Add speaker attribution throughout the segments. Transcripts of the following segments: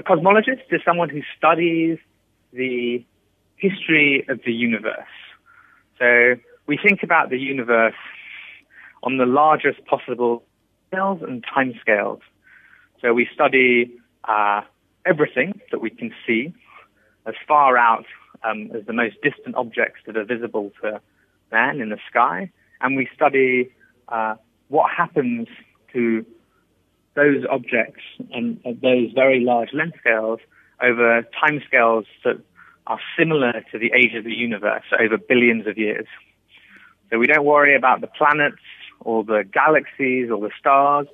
Speaker 1: a cosmologist is someone who studies the history of the universe. So we think about the universe on the largest possible scales and timescales. So we study uh, everything that we can see as far out um, as the most distant objects that are visible to man in the sky, and we study uh, what happens to those objects and those very large length scales over timescales that are similar to the age of the universe over billions of years. So we don't worry about the planets or the galaxies or the stars.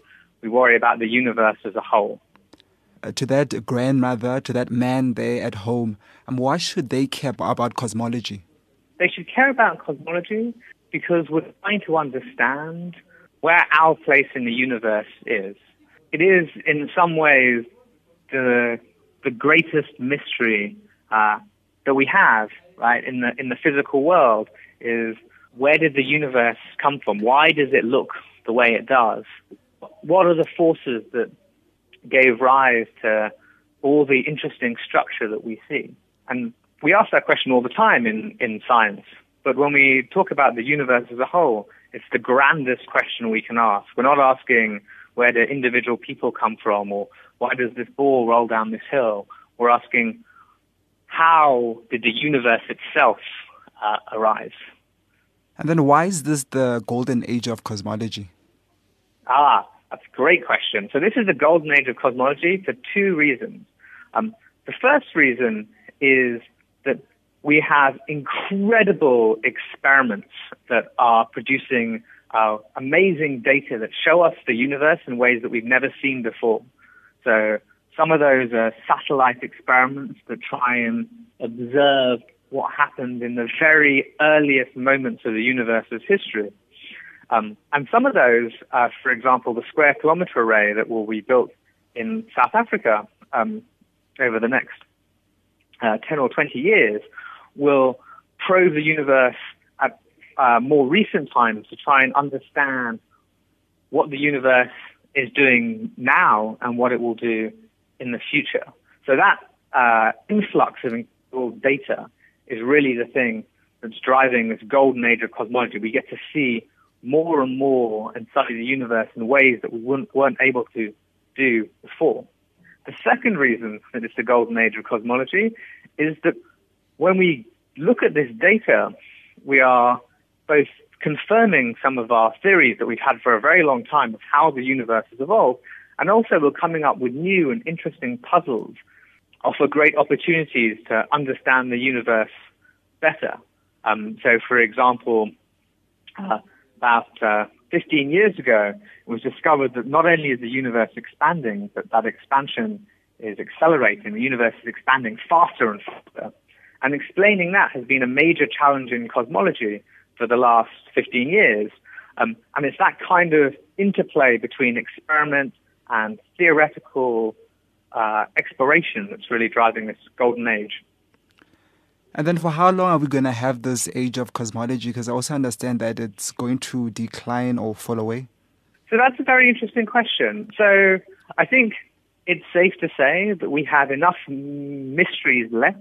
Speaker 1: We worry about the universe as a whole.
Speaker 2: Uh, to that grandmother, to that man there at home, um, why should they care about cosmology?
Speaker 1: They should care about cosmology because we're trying to understand where our place in the universe is. It is, in some ways, the the greatest mystery uh, that we have, right, in the in the physical world is where did the universe come from? Why does it look the way it does? What are the forces that gave rise to all the interesting structure that we see? And we ask that question all the time in, in science. But when we talk about the universe as a whole, it's the grandest question we can ask. We're not asking where do individual people come from or why does this ball roll down this hill? We're asking how did the universe itself uh, arise?
Speaker 2: And then why is this the golden age of cosmology?
Speaker 1: Ah, that's a great question. So this is the golden age of cosmology for two reasons. Um, the first reason is that we have incredible experiments that are producing uh, amazing data that show us the universe in ways that we've never seen before. So some of those are satellite experiments that try and observe what happened in the very earliest moments of the universe's history. Um, and some of those, uh, for example, the Square Kilometre Array that will be built in South Africa um, over the next uh, 10 or 20 years, will probe the universe uh, more recent times to try and understand what the universe is doing now and what it will do in the future. So that uh, influx of data is really the thing that's driving this golden age of cosmology. We get to see more and more and study the universe in ways that we weren't able to do before. The second reason that it's the golden age of cosmology is that when we look at this data, we are both confirming some of our theories that we've had for a very long time of how the universe has evolved, and also we're coming up with new and interesting puzzles offer great opportunities to understand the universe better. Um, so, for example, uh, about uh, 15 years ago, it was discovered that not only is the universe expanding, but that expansion is accelerating. The universe is expanding faster and faster. And explaining that has been a major challenge in cosmology for the last 15 years. Um, and it's that kind of interplay between experiment and theoretical uh, exploration that's really driving this golden age.
Speaker 2: And then, for how long are we going to have this age of cosmology? Because I also understand that it's going to decline or fall away.
Speaker 1: So, that's a very interesting question. So, I think it's safe to say that we have enough mysteries left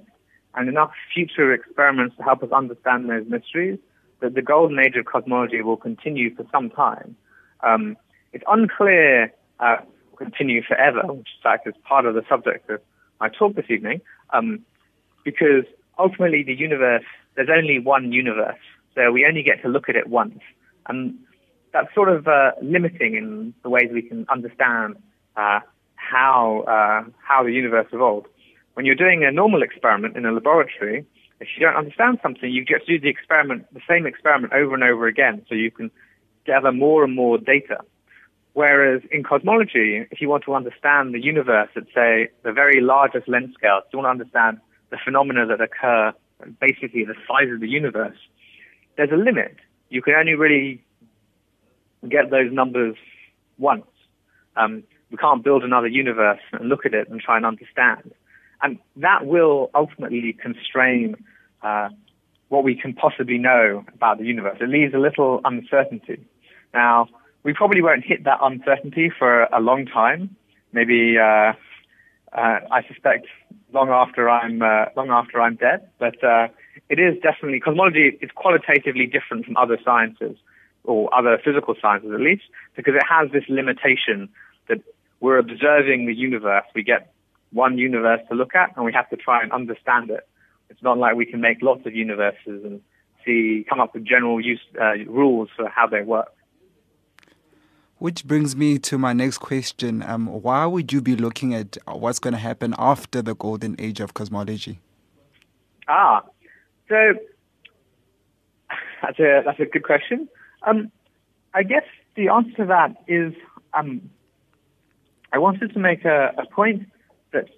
Speaker 1: and enough future experiments to help us understand those mysteries that the golden age of cosmology will continue for some time. Um, it's unclear uh, continue forever, which in fact is part of the subject of my talk this evening, um, because ultimately the universe, there's only one universe, so we only get to look at it once. And that's sort of uh, limiting in the ways we can understand uh, how, uh, how the universe evolved. When you're doing a normal experiment in a laboratory, if you don't understand something, you just do the experiment, the same experiment over and over again, so you can gather more and more data. Whereas in cosmology, if you want to understand the universe at, say, the very largest length scales, you want to understand the phenomena that occur, basically the size of the universe, there's a limit. You can only really get those numbers once. Um, we can't build another universe and look at it and try and understand. And that will ultimately constrain uh, what we can possibly know about the universe. It leaves a little uncertainty. Now, we probably won't hit that uncertainty for a long time, maybe uh, uh, I suspect long after I'm uh, long after I'm dead. But uh, it is definitely cosmology is qualitatively different from other sciences or other physical sciences at least because it has this limitation that we're observing the universe. We get one universe to look at, and we have to try and understand it. It's not like we can make lots of universes and see come up with general use uh, rules for how they work.
Speaker 2: Which brings me to my next question. Um, why would you be looking at what's going to happen after the golden age of cosmology?
Speaker 1: Ah, so that's a that's a good question. Um, I guess the answer to that is um, I wanted to make a, a point that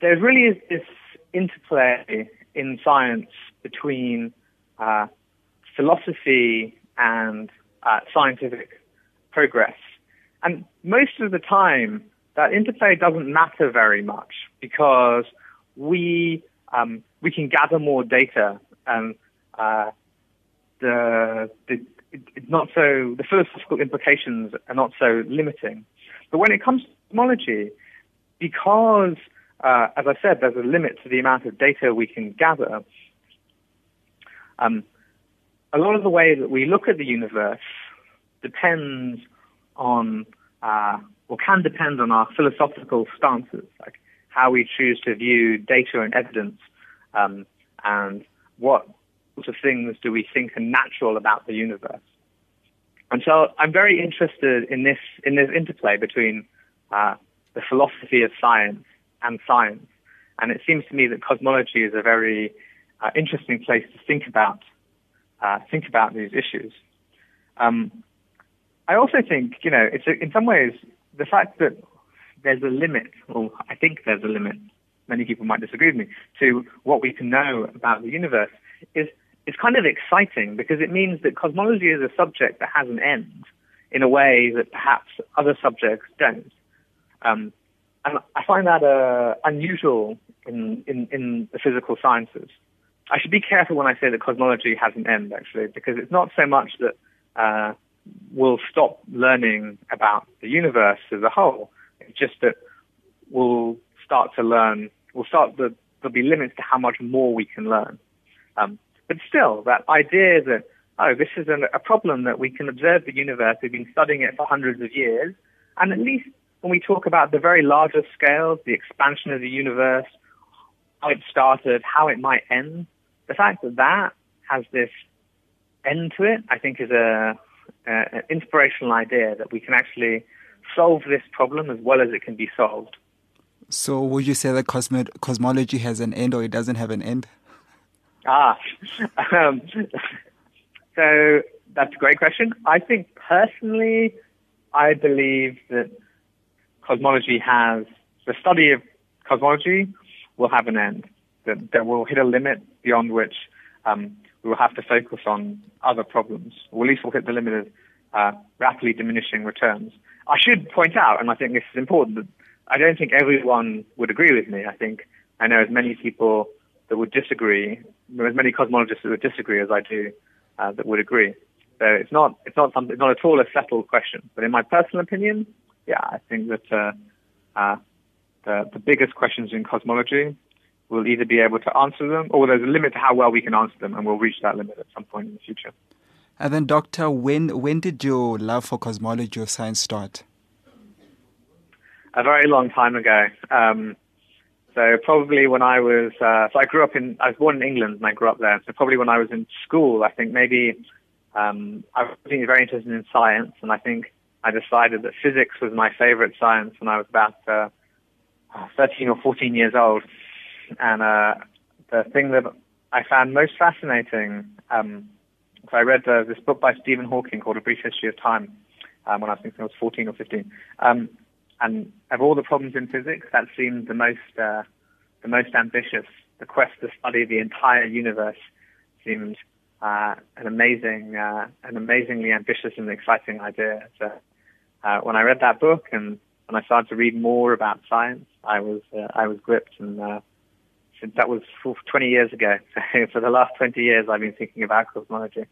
Speaker 1: there really is this interplay in science between uh, philosophy and uh, scientific progress. And most of the time, that interplay doesn't matter very much because we um, we can gather more data and uh, the, the it's not so the philosophical implications are not so limiting. But when it comes to cosmology, because uh, as I said, there's a limit to the amount of data we can gather. Um, a lot of the way that we look at the universe depends on, uh, or can depend on our philosophical stances, like how we choose to view data and evidence, um, and what sorts of things do we think are natural about the universe. And so I'm very interested in this in this interplay between uh, the philosophy of science and science, and it seems to me that cosmology is a very uh, interesting place to think about uh, think about these issues. Um, I also think, you know, it's a, in some ways the fact that there's a limit, or I think there's a limit. Many people might disagree with me to what we can know about the universe is is kind of exciting because it means that cosmology is a subject that has an end in a way that perhaps other subjects don't. Um, and I find that uh, unusual in, in, in the physical sciences. I should be careful when I say that cosmology has an end, actually, because it's not so much that uh, we'll stop learning about the universe as a whole. It's just that we'll start to learn, we'll start, the, there'll be limits to how much more we can learn. Um, but still, that idea that, oh, this is an, a problem that we can observe the universe, we've been studying it for hundreds of years, and at least when we talk about the very larger scales, the expansion of the universe, how it started, how it might end, the fact that that has this end to it, I think, is a, a, an inspirational idea that we can actually solve this problem as well as it can be solved.
Speaker 2: So, would you say that cosmo- cosmology has an end or it doesn't have an end?
Speaker 1: Ah, um, so that's a great question. I think personally, I believe that cosmology has the study of cosmology will have an end. That, that will hit a limit beyond which um, we will have to focus on other problems, or at least we'll hit the limit of uh, rapidly diminishing returns. I should point out, and I think this is important, that I don't think everyone would agree with me. I think I know as many people that would disagree, as many cosmologists that would disagree as I do uh, that would agree. So it's not it's not something it's not at all a settled question. But in my personal opinion, yeah, I think that uh, uh, the the biggest questions in cosmology we'll either be able to answer them, or there's a limit to how well we can answer them, and we'll reach that limit at some point in the future.
Speaker 2: And then, Doctor, when when did your love for cosmology or science start?
Speaker 1: A very long time ago. Um, so probably when I was, uh, so I grew up in, I was born in England and I grew up there. So probably when I was in school, I think maybe um, I was very interested in science, and I think I decided that physics was my favorite science when I was about uh, 13 or 14 years old. And uh, the thing that I found most fascinating, um, so I read uh, this book by Stephen Hawking called A Brief History of Time um, when I think I was 14 or 15. Um, and of all the problems in physics, that seemed the most uh, the most ambitious. The quest to study the entire universe seemed uh, an amazing, uh, an amazingly ambitious and exciting idea. So, uh, when I read that book and when I started to read more about science, I was uh, I was gripped, and uh, since that was 20 years ago, so for the last 20 years, I've been thinking about cosmology.